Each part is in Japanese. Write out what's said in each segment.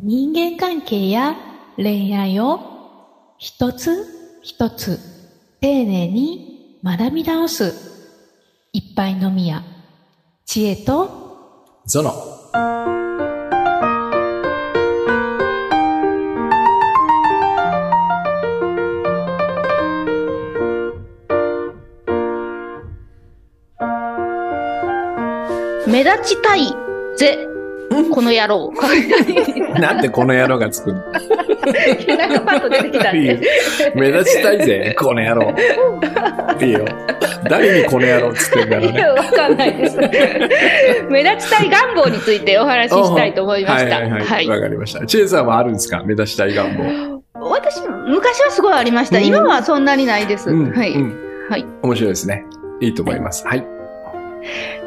人間関係や恋愛を一つ一つ丁寧に学び直す一杯のみや知恵とゾノ。目立ちたいぜ、この野郎。なんでこの野郎がつくのなんかパッと出てきたんで。目立ちたいぜ、この野郎。いいよ。誰にこの野郎っつってんだろうね。わかんないです。目立ちたい願望についてお話ししたいと思いました。はいはいはい。わ、かりました。チエさんはあるんですか？目立ちたい願望。私、昔はすごいありました。うん今はそんなにないです。うんはい、うんはい。面白いですね。いいと思います。はい。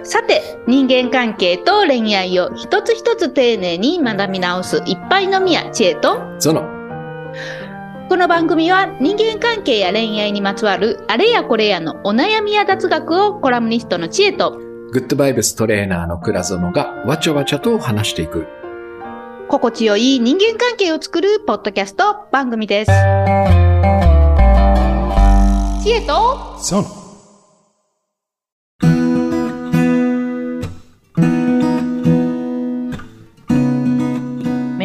さて、人間関係と恋愛を一つ一つ丁寧に学び直す一杯のみや知恵と、ゾノ。この番組は人間関係や恋愛にまつわるあれやこれやのお悩みや雑学をコラムニストの知恵とグッドバイブストレーナーの倉園がわちゃわちゃと話していく。心地よい人間関係を作るポッドキャスト番組です。知恵とゾノ。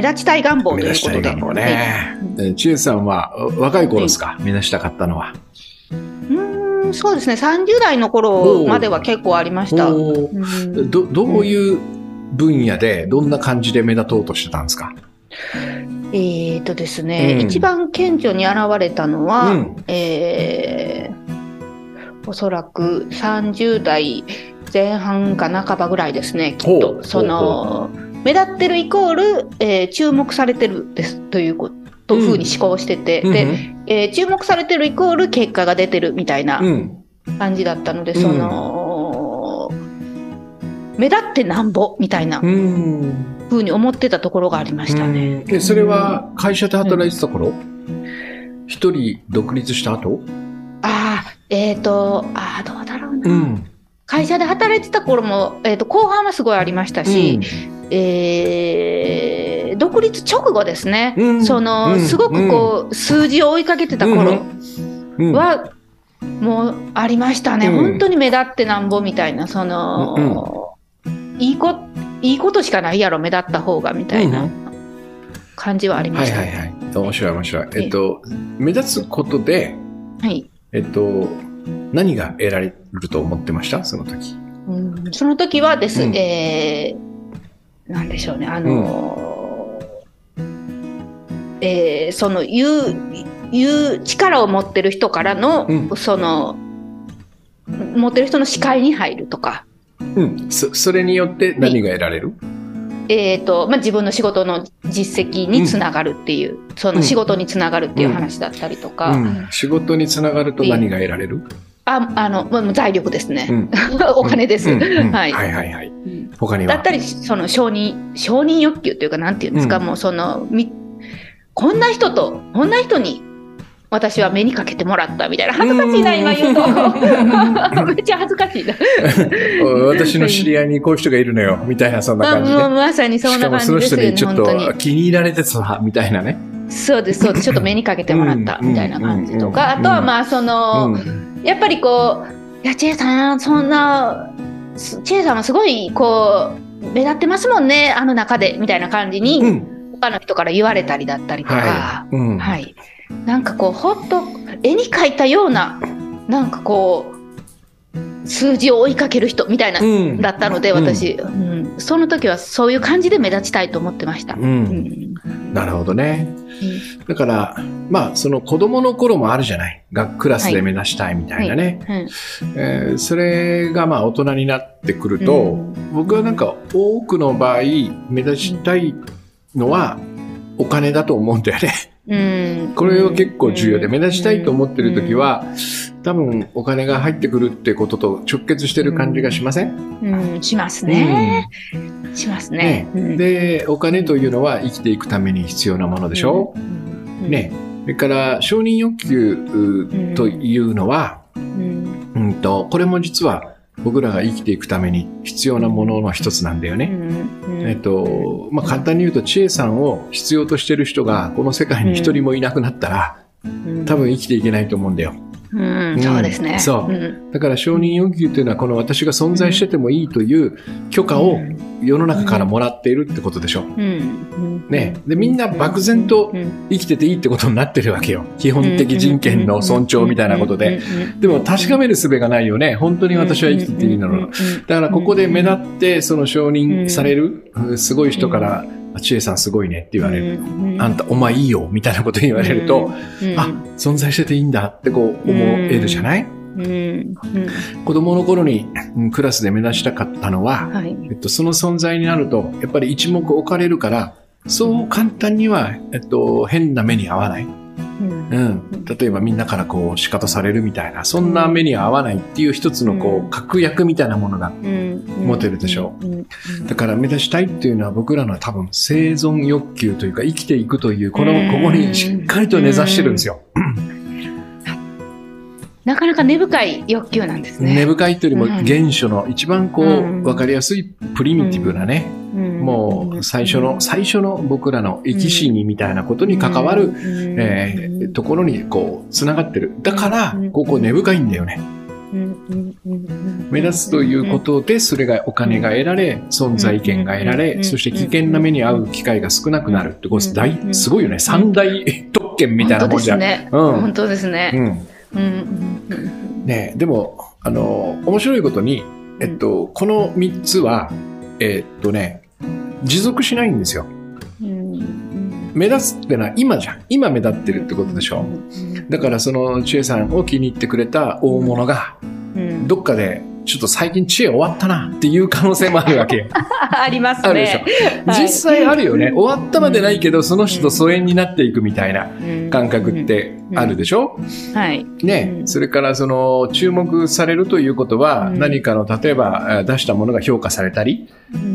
立ちたい願望と目いうことで。立ちたい願望はいね。えさんは若い頃ですか？目指したかったのは？うーん、そうですね。30代の頃までは結構ありました。うんどどういう分野でどんな感じで目立とうとしてたんですか？えーとですね、うん一番顕著に現れたのは、うんえーおそらく30代前半か半ばぐらいですね、きっと。その、目立ってるイコール、えー注目されてるですということ、うんふうに思考してて、うんで、えー注目されてるイコール結果が出てるみたいなうん。感じだったので、うんその、目立ってなんぼみたいなうん。ふうに思ってたところがありましたね。で、それは会社で働いてた頃？一人独立した後？ああ、えっ、と、ああ、どうだろうな。ん。会社で働いてた頃も、えー、と後半はすごいありましたし、えー独立直後ですね、うん。その、うん。すごくこう、数字を追いかけてた頃うん、は、もうありましたね、うん。本当に目立ってなんぼみたいな、その、いいこいいことしかないやろ、目立った方がみたいな感じはありました。はいはいはい。面白い面白い。えっと、目立つことで、はい。えっと、何が得られると思ってました？その時。うん。その時はです、うん。えーなんでしょうね、あのーえーその言う、言う力を持ってる人からの、うん。その、持ってる人の視界に入るとか、うん。そ、それによって何が得られる、えーとまあ、自分の仕事の実績につながるっていう、その仕事につながるっていう話だったりとか、うん、仕事につながると何が得られる、ああのまあ財力ですね、うん お金です。はいはいはいはい。にはだったり、その承認、承認欲求というか、なんていうんですか、うんもうその、みこんな人と、こんな人に私は目にかけてもらったみたいな、恥ずかしいな、今言うと。めっちゃ恥ずかしいな。私の知り合いにこういう人がいるのよ、みたいなそんなまあ、感じで。もうまさにそんな感じですよね、ちょっとに。気に入られてた、みたいなね。そうです、そうです。ちょっと目にかけてもらったうんみたいな感じとうんか、あとはまあ、その、うんやっぱりこう、いや、チェイさん、そんな、すチェイさんはすごい、こう、目立ってますもんね、あの中で、みたいな感じに、うん。他の人から言われたりだったりとか、はい。うん。はい、なんかこうほっと絵に描いたようななんかこう数字を追いかける人みたいな、うんだったので私、うんその時はそういう感じで目立ちたいと思ってました。う。うんんなるほどね。だから、まあ、その子供の頃もあるじゃない。がクラスで目指したいみたいなね。うんえーそれがまあ大人になってくると、うん僕はなんか多くの場合目立ちたいのはお金だと思うんだよね。うん。これは結構重要で、うん。目立ちたいと思ってる時は、多分お金が入ってくるってことと直結してる感じがしません、うん。しますね、しますね。うん。で、お金というのは生きていくために必要なものでしょ、うん。ね。それから承認欲求うというのは、うん。うんと、これも実は僕らが生きていくために必要なものの一つなんだよね。えっと、まあ、簡単に言うと、知恵さんを必要としてる人が、この世界に一人もいなくなったら、多分生きていけないと思うんだよ。うん、そうですね。そう。うん。だから承認欲求というのは、この私が存在しててもいいという許可を世の中からもらっているってことでしょ。うん。うん。ね。で、みんな漠然とうん。生きてていいってことになってるわけよ。基本的人権の尊重みたいなことで。。でも確かめる術がないよね。本当に私は生きてていいの。だからここで目立って、その承認される、すごい人から、知恵さんすごいねって言われる。あんた、お前いいよ、みたいなこと言われると、あ、存在してていいんだってこう思えるじゃない？うん。うん。子供の頃にうんクラスで目指したかったのは、はい。えっと、その存在になると、やっぱり一目置かれるから、そう簡単には、えっと、変な目に合わない。うん。うん。例えばみんなからこう、仕方されるみたいな、そんな目に合わないっていう一つのこう確約みたいなものが。持てるでしょう。だから目指したいっていうのは僕らの多分生存欲求というか生きていくという、この、うん。ここにしっかりと根ざしてるんですよ。なかなか根深い欲求なんですね。根深いというよりもうん。原初の一番こうわかりやすいプリミティブなね、もう最初の、最初の僕らの生き死にみたいなことに関わる、えーところにこう、つながってる。だからうん、ここ根深いんだよね。目立つということで、それがお金が得られ、存在権が得らうん。れ、そして危険な目に遭う機会が少なくなるって、これ大、すごいよね。三大特権みたいなもんじゃ。本当ですね。うん。本当ですね。でも、あの、面白いことに、えっと、この三つは、えっとね、持続しないんですよ。目立つってのは今じゃん。今目立ってるってことでしょ。だからその知恵さんを気に入ってくれた大物が、うんどっかで、ちょっと最近知恵終わったなっていう可能性もあるわけよ。ありますね。あるでしょ。はい実際あるよね。終わったまでないけど、その人と疎遠になっていくみたいな感覚ってあるでしょ？はい。ねう。んそれから、その、注目されるということは、うん何かの、例えば、えー出したものが評価されたり、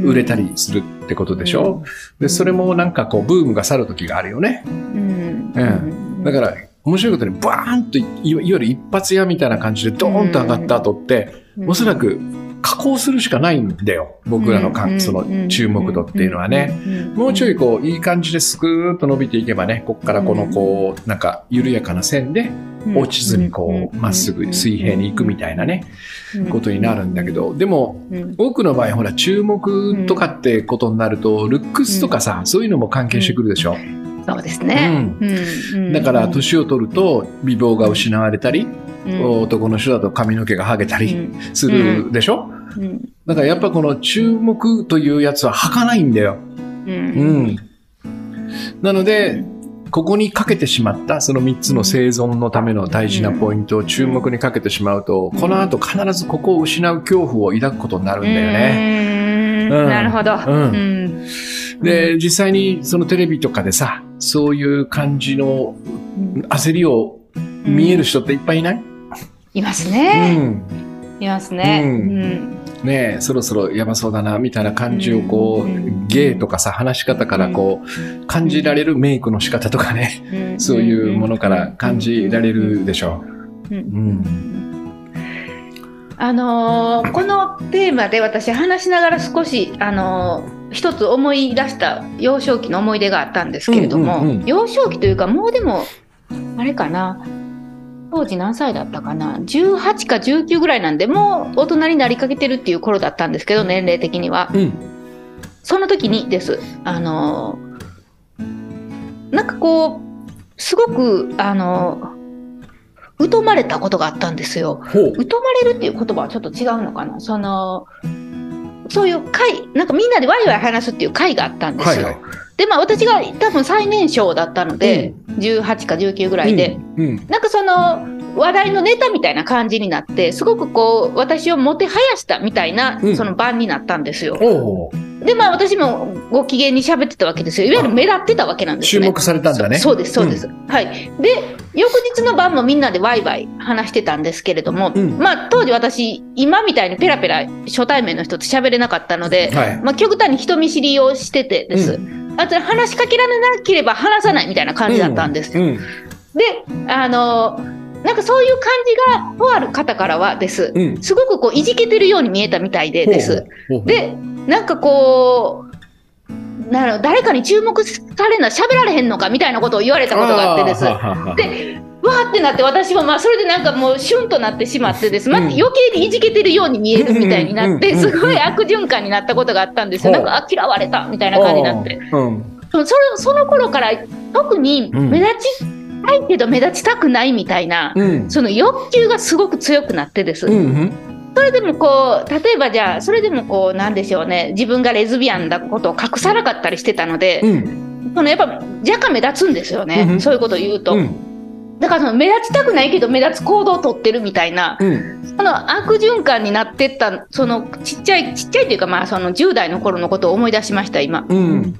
売れたりするってことでしょ？で、それもなんかこう、ブームが去る時があるよね。うんうんだから、面白いことに、バーンとい、いわいわゆる一発屋みたいな感じでドーンと上がった後って、おそらく加工するしかないんだよ。僕らのかその注目度っていうのはね。もうちょいこう、いい感じですくーっと伸びていけばね、こっからこのこう、なんか緩やかな線で落ちずにこう、まっすぐ水平に行くみたいなね、ことになるんだけど、でも、うん。多くの場合ほら、注目とかってことになると、ルックスとかさ、そういうのも関係してくるでしょ。そうですね。うん。だから、年を取ると美貌が失われたり、うん。男の人だと髪の毛が剥げたりうん。するでしょ、うん。だからやっぱこの注目というやつは儚いんだよ。なので、ここにかけてしまった、その3つの生存のための大事なポイントを注目にかけてしまうと、この後必ずここを失う恐怖を抱くことになるんだよね。なるほど。うん。うんで、実際にそのテレビとかでさ、そういう感じの焦りを見える人っていっぱいいない、いますうね。ん。いますね。ううん。ねえ、そろそろやばそうだな、みたいな感じをこう、うん。芸とかさ、話し方からこう、感じられるメイクの仕方とかね、うん。そういうものから感じられるでしょう。ん。う。うん。あのーこのテーマで私話しながら少し、あのー一つ思い出した幼少期の思い出があったんですけれども、うんうんうん。幼少期というかもうでもあれかな。当時何歳だったかな？18か19ぐらいなんでもう大人になりかけてるっていう頃だったんですけど年齢的には。うん。その時にです。あのーなんかこうすごくあのー疎まれたことがあったんですよ。疎まれるっていう言葉はちょっと違うのかな？そのそういう会なんかみんなでワイワイ話すっていう会があったんですよ。はいはい。でまあ私が多分最年少だったので、18か19ぐらいで、うん。うん。なんかその話題のネタみたいな感じになってすごくこう私をもてはやしたみたいな、うんその番になったんですよ。でまあ私もご機嫌に喋ってたわけですよ。いわゆる目立ってたわけなんですね。注目されたんだね。そそうです、そうです。はい。で、翌日の晩もみんなでワイワイ話してたんですけれども、うんまあ当時私、今みたいにペラペラ初対面の人と喋れなかったので、はい。まあ極端に人見知りをしててです。うあと話しかけられなければ話さないみたいな感じだったんです。うん。で、あの、なんかそういう感じが、とある方からはです。うん。すごくこう、いじけてるように見えたみたいでです。で、なんかこう、なる誰かに注目されな、喋られへんのかみたいなことを言われたことがあってです。で、わーってなって、私もまあ、それでなんかもう、シュンとなってしまってです。ま余計にいじけてるように見えるみたいになって、うんすごい悪循環になったことがあったんですよ。ほうんなか、あ、嫌われたみたいな感じになって。うん。そそれその頃から、特にうん目立ちたいけど目立ちたくないみたいな、うん。その欲求がすごく強くなってです。うんうん。それでもこう、例えばじゃあ、それでもこう、なんでしょうね、自分がレズビアンだことを隠さなかったりしてたので、うん。そのやっぱ若干目立つんですよね、うんそういうことを言うと。うん。だからその目立ちたくないけど目立つ行動をとってるみたいな、うん。その悪循環になってった、そのちっちゃい、ちっちゃいというか、まあその10代の頃のことを思い出しました、今。うん。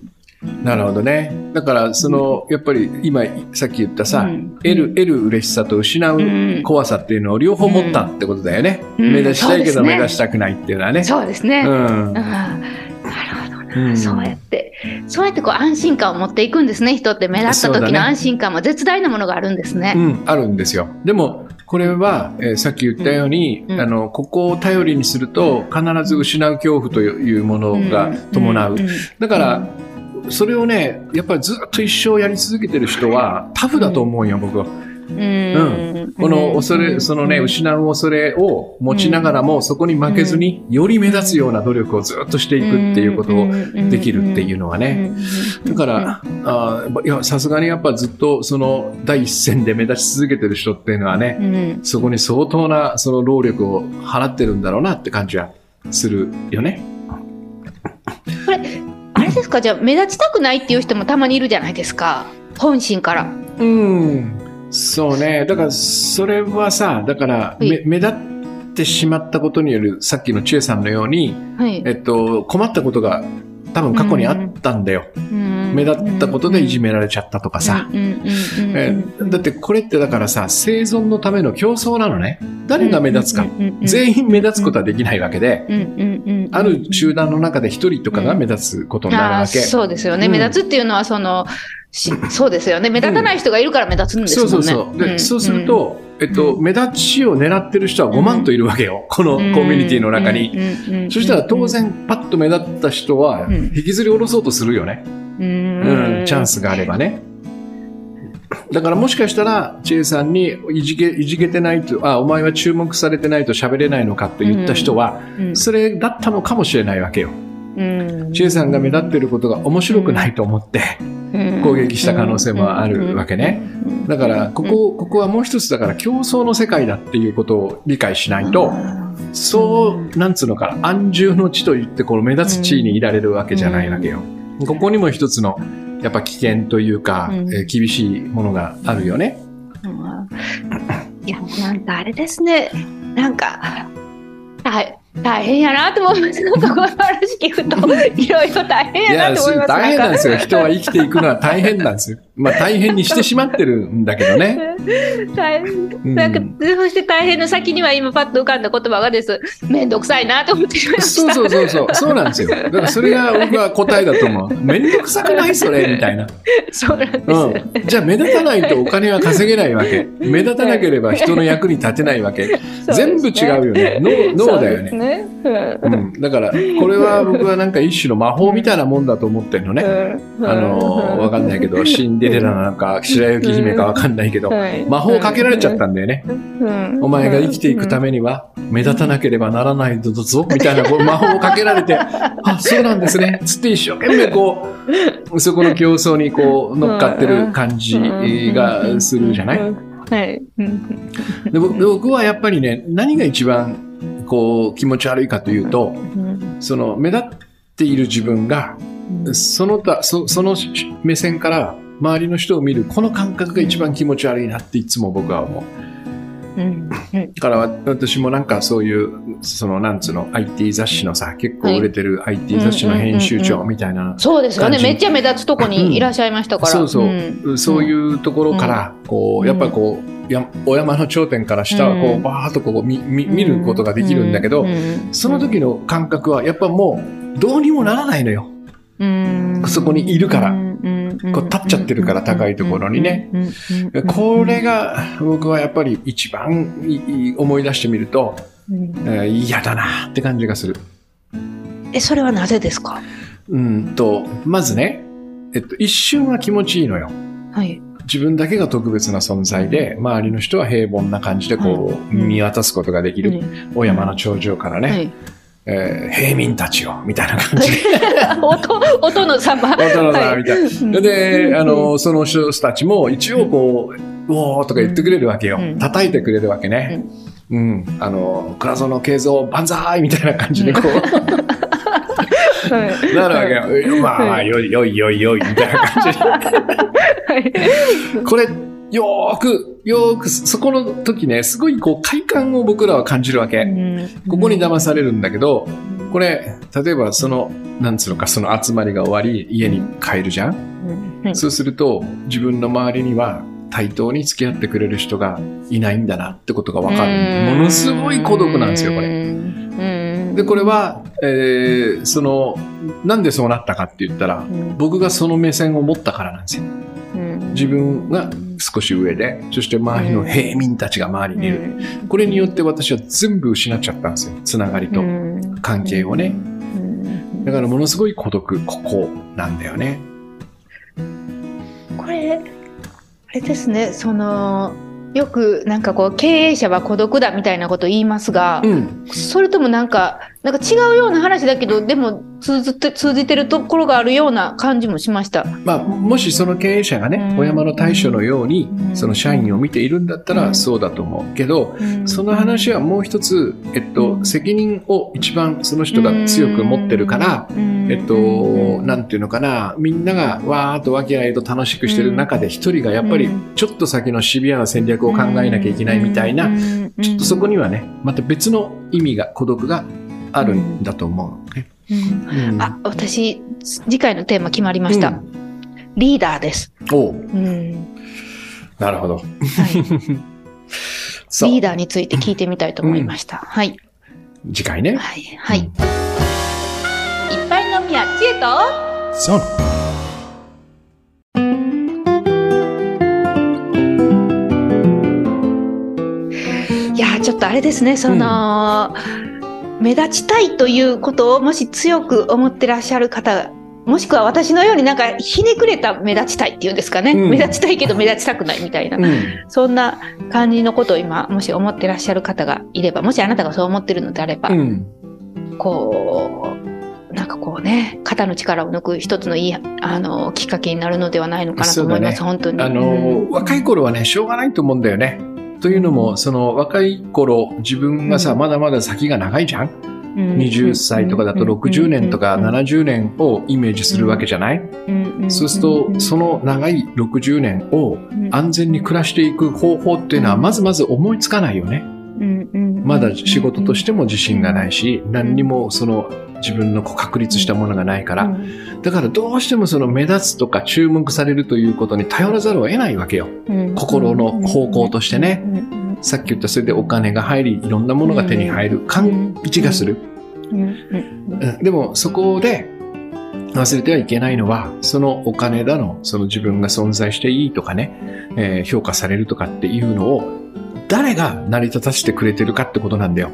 なるほどね。だから、その、やっぱり今、さっき言ったさ、うん。得る、得る嬉しさと失ううん。怖さっていうのを両方持ったってことだよね。うん。目立ちたいけど目立ちたくないっていうのはね。そうですね。ううんん。なるほどな、うん。そうやって、そうやってこう安心感を持っていくんですね、人って目立った時の安心感も絶大なものがあるんですね。うん、あるんですよ。でも、これは、えーさっき言ったように、うん。あの、ここを頼りにすると、必ず失う恐怖というものが伴う。ん。ん。だから、それをね、やっぱりずっと一生やり続けてる人は、タフだと思うよ、僕は。うん。この恐れ、そのね、失う恐れを持ちながらも、そこに負けずに、より目立つような努力をずっとしていくっていうことをできるっていうのはね。だから、あーいや、さすがにやっぱずっとその第一線で目立ち続けてる人っていうのはね、うん、そこに相当なその労力を払ってるんだろうなって感じはするよね。ですか、じゃあ目立ちたくないっていう人もたまにいるじゃないですか、本心から。うん。そうね。だから、それはさ、だから、いめ目立ってしまったことによる、さっきの千恵さんのように、はいえっと、困ったことが多分過去にあったんだよ。目立ったことでいじめられちゃったとかさ。えだってこれってだからさ、生存のための競争なのね。誰が目立つか。全員目立つことはできないわけで、ある集団の中で一人とかが目立つことになるわけ。そうですよね、うん目立つっていうのはそのしそうですよね目立たない人がいるから目立つんですそもね。うんそうそう。で、んそうする、と、えっと、目立ちを狙ってる人は5万といるわけよ。このコミュニティの中に。にそしたら当、然、パッと目立った人はうん、引きずり下ろそうとするよね。うん、チャンスがあればね。だからもしかしたら、千恵さんにいじけ、いじけてないと、あ、お前は注目されてないと喋れないのかと言った人は、それだったのかもしれないわけよ。うん千恵さんが目立ってることが面白くないと思って、攻撃した可能性もあるわけね。だから、ここ、ここはもう一つだから競争の世界だっていうことを理解しないと、そう、なんつうのかな、安住の地と言って、この目立つ地位にいられるわけじゃないわけよ。ここにも一つの、やっぱ危険というか、うんえー厳しいものがあるよね。うんいや、なんかあれですね。なんか、大大変やなと思います。なんかこの話聞くと、いろいろ大変いや、やなと思います。大変なんですよ。か人は生きていくのは大変なんですよ。まあ大変にしてしまってるんだけどね。大うんなんか、そして大変の先には今パッと浮かんだ言葉がです。めんどくさいなと思ってしまいました。そうそうそうそう。そうなんですよ。だからそれが僕は答えだと思う。めんどくさくないそれみたいな。そうなんです。うん。じゃあ目立たないとお金は稼げないわけ。目立たなければ人の役に立てないわけ。全部違うよね。脳脳だよね。ね。うん。うん。だから、これは僕はなんか一種の魔法みたいなもんだと思ってるのね。あの、わかんないけど、シンデレラなのか、白雪姫かわかんないけど、魔法かけられちゃったんだよね。お前が生きていくためには、目立たなければならないぞ、みたいなこう 魔法をかけられて、あ、そうなんですね。つって一生懸命こう、そこの競争にこう乗っかってる感じがするじゃないはい。うん。でぼ僕はやっぱりね、何が一番こう気持ち悪いかというと、その目立っている自分が、その他、そその目線から周りの人を見るこの感覚が一番気持ち悪いなっていつも僕は思う。うん。だから私もなんかそういう、そのなんつうの IT 雑誌のさ、結構売れてる IT 雑誌の編集長みたいな、そうですよね。めっちゃ目立つとこにいらっしゃいましたから。そうそう、ん。そういうところから、こう、やっぱこう、やお山の頂点から下はこうん。う、バーっとこう見見見ることができるんだけど、その時の感覚はやっぱもうどうにもならないのよ。そこにいるから。うんこう立っちゃってるから高いところにね。これが僕はやっぱり一番思い出してみると、嫌だなって感じがする。え、それはなぜですかうんと、まずね、えっと、一瞬は気持ちいいのよ。はい。自分だけが特別な存在で、周りの人は平凡な感じでこう、見渡すことができる。お山の頂上からね。えー、平民たちよ、みたいな感じ。音、音の様。音の様、みたいな。で、あの、その人たちも一応こう、うおーとか言ってくれるわけよ。叩いてくれるわけね。うん。あの、倉園慶三万歳みたいな感じでこう。なるわけよ。まあまあ、よいよいよいよい、みたいな感じ。これ、よーく、よーく、そこの時ね、すごいこう快感を僕らは感じるわけ。ここに騙されるんだけど、これ、例えばその、なんつうのか、その集まりが終わり、家に帰るじゃん、そうすると、自分の周りには対等に付き合ってくれる人がいないんだなってことがわかる。ものすごい孤独なんですよ、これ。で、これは、えー、その、なんでそうなったかって言ったら、僕がその目線を持ったからなんですよ。自分が少し上で、そして周りの平民たちが周りにいる。これによって私は全部失っちゃったんですよ。つながりと関係をね。だからものすごい孤独、ここなんだよね。これ、あれですね、その、よくなんかこう経営者は孤独だみたいなこと言いますが、うん、それともなんかなんか違うような話だけどでも通じて通じてるところがあるような感じもしました。まあ、もしその経営者がね、小山の大将のように、その社員を見ているんだったらそうだと思うけど、その話はもう一つ、えっと、責任を一番その人が強く持ってるから、えっと、なんていうのかな、みんながわーっと和気あいと楽しくしてる中で一人がやっぱりちょっと先のシビアな戦略を考えなきゃいけないみたいな、ちょっとそこにはね、また別の意味が、孤独があるんだと思うね。うん、あ、私、次回のテーマ決まりました。うん、リーダーです。おうん、なるほど。はい、リーダーについて聞いてみたいと思いました。はい。次回ね。はい。はい。いっぱいのみや知恵と、そう。いやちょっとあれですね、その、うん目立ちたいということをもし強く思ってらっしゃる方もしくは私のようになんかひねくれた目立ちたいっていうんですかね、うん、目立ちたいけど目立ちたくないみたいな、うん、そんな感じのことを今もし思ってらっしゃる方がいればもしあなたがそう思ってるのであれば、うん、こうなんかこうね肩の力を抜く一つのいいあのきっかけになるのではないのかなと思います、ね、本当に。あの、若い頃はねしょうがないと思うんだよね。というのも、その若い頃、自分がさ、まだまだ先が長いじゃん、20歳とかだと60年とか70年をイメージするわけじゃない、そうすると、その長い60年を安全に暮らしていく方法っていうのは、まずまず思いつかないよね。まだ仕事としても自信がないし、何にもその自分の確立したものがないから、だからどうしてもその目立つとか注目されるということに頼らざるを得ないわけよ。心の方向としてね。さっき言ったそれでお金が入り、いろんなものが手に入る。感じがする。でもそこで忘れてはいけないのは、そのお金だの、その自分が存在していいとかね、えー、評価されるとかっていうのを、誰が成り立たせてくれてるかってことなんだよ。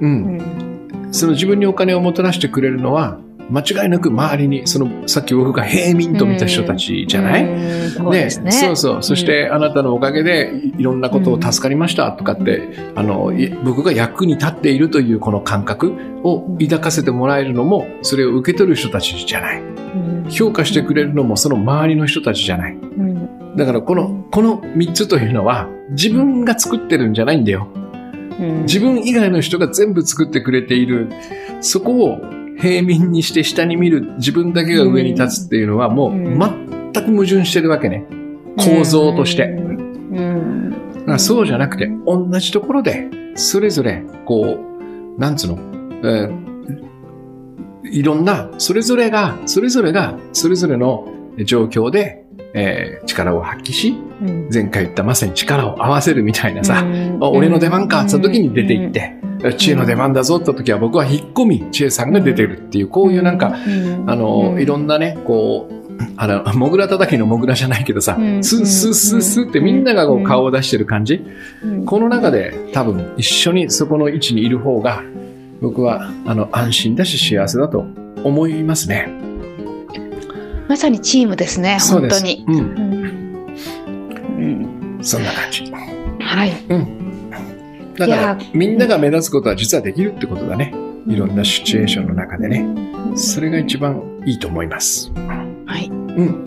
うん。その自分にお金をもたらしてくれるのは、間違いなく周りに、その、さっき僕が平民と見た人たちじゃない？そうですね。そうそう。そして、あなたのおかげで、いろんなことを助かりましたとかって、あの、僕が役に立っているというこの感覚を抱かせてもらえるのも、それを受け取る人たちじゃない。評価してくれるのも、その周りの人たちじゃない。だから、この、この三つというのは、自分が作ってるんじゃないんだよ。自分以外の人が全部作ってくれている。そこを平民にして下に見る自分だけが上に立つっていうのはもう全く矛盾してるわけね。構造として。そうじゃなくて同じところでそれぞれこう、なんつうの、えー、いろんな、それぞれが、それぞれが、それぞれの状況で、えー、力を発揮し、前回言ったまさに力を合わせるみたいなさ、俺の出番かってった時に出て行って、知恵の出番だぞって時は僕は引っ込み、知恵さんが出てるっていう、こういうなんか、あの、いろんなね、こう、あの、モグラ叩きのモグラじゃないけどさ、うん。スッスッスッスッってみんながこう顔を出してる感じ。うん。この中で多分一緒にそこの位置にいる方が、僕はあの安心だし幸せだと思いますね。まさにチームですね。本当に。うん。うんそんな感じ。はい。だからみんなが目立つことは実はできるってことだね。いろんなシチュエーションの中でね。それが一番いいと思います。はい。うん。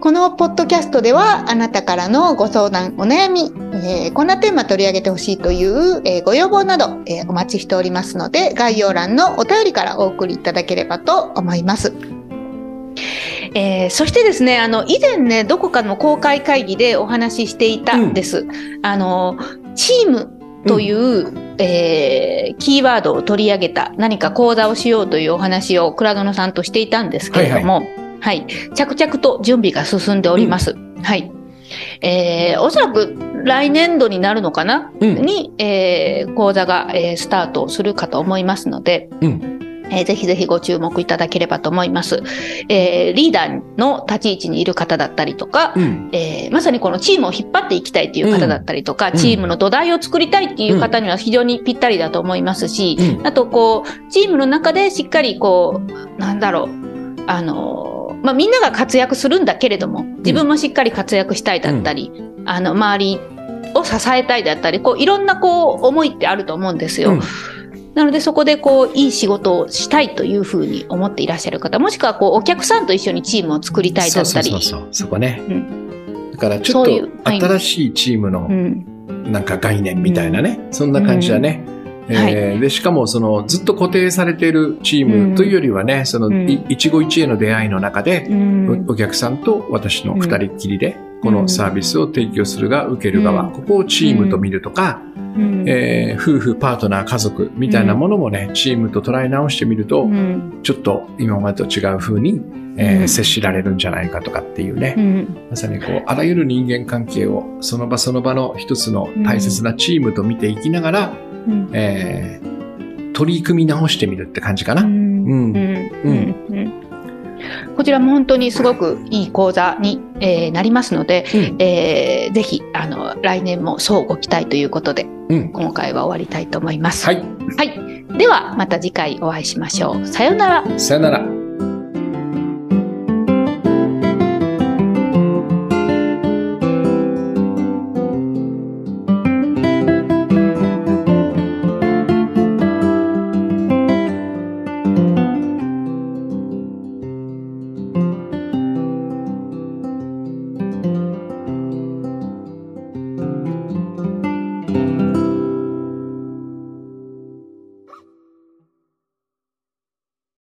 このポッドキャストではあなたからのご相談、お悩み、えーこんなテーマ取り上げてほしいという、えーご要望など、えーお待ちしておりますので、概要欄のお便りからお送りいただければと思います。えーそしてですね、あの、以前ね、どこかの公開会議でお話ししていたんです。あの、チームという、えーキーワードを取り上げた何か講座をしようというお話を倉園さんとしていたんですけれども、はい、着々と準備が進んでおります。はい。えーおそらく来年度になるのかな、うん。に、えー講座が、えースタートするかと思いますので、うんえーぜひぜひご注目いただければと思います。えーリーダーの立ち位置にいる方だったりとか、うん。えーまさにこのチームを引っ張っていきたいという方だったりとか、んチームの土台を作りたいっていう方には非常にぴったりだと思いますし、うん。あとこう、チームの中でしっかりこう、なんだろう、あの、まあ、みんなが活躍するんだけれども、自分もしっかり活躍したいだったり、あの、周りを支えたいだったり、こう、いろんなこう、思いってあると思うんですよ。うんなのでそこでこう、いい仕事をしたいというふうに思っていらっしゃる方、もしくはこう、お客さんと一緒にチームを作りたいだったり、そうそうそうそう。そこね。うだからちょっとはい新しいチームのうん、なんか概念みたいなね。そんな感じだね。ん。えーで、しかもそのずっと固定されているチームというよりはね、そのうん。い一期一会の出会いの中で、うん。おお客さんと私の二人っきりで、このサービスを提供するが受ける側、うん。ここをチームと見るとか、うん。えー夫婦、パートナー、家族みたいなものもね、チームと捉え直してみると、うん。ちょっと今までと違う風に、えーうん。接しられるんじゃないかとかっていうね、うん。まさにこう、あらゆる人間関係をその場その場の一つの大切なチームと見ていきながら、うん。えー取り組み直してみるって感じかな。うん。うん。うん。うんこちらも本当にすごくいい講座に、えーなりますので、うんえーぜひあの来年もそうご期待ということでうん今回は終わりたいと思います。はい。はい、ではまた次回お会いしましょう。さようなら。さよなら。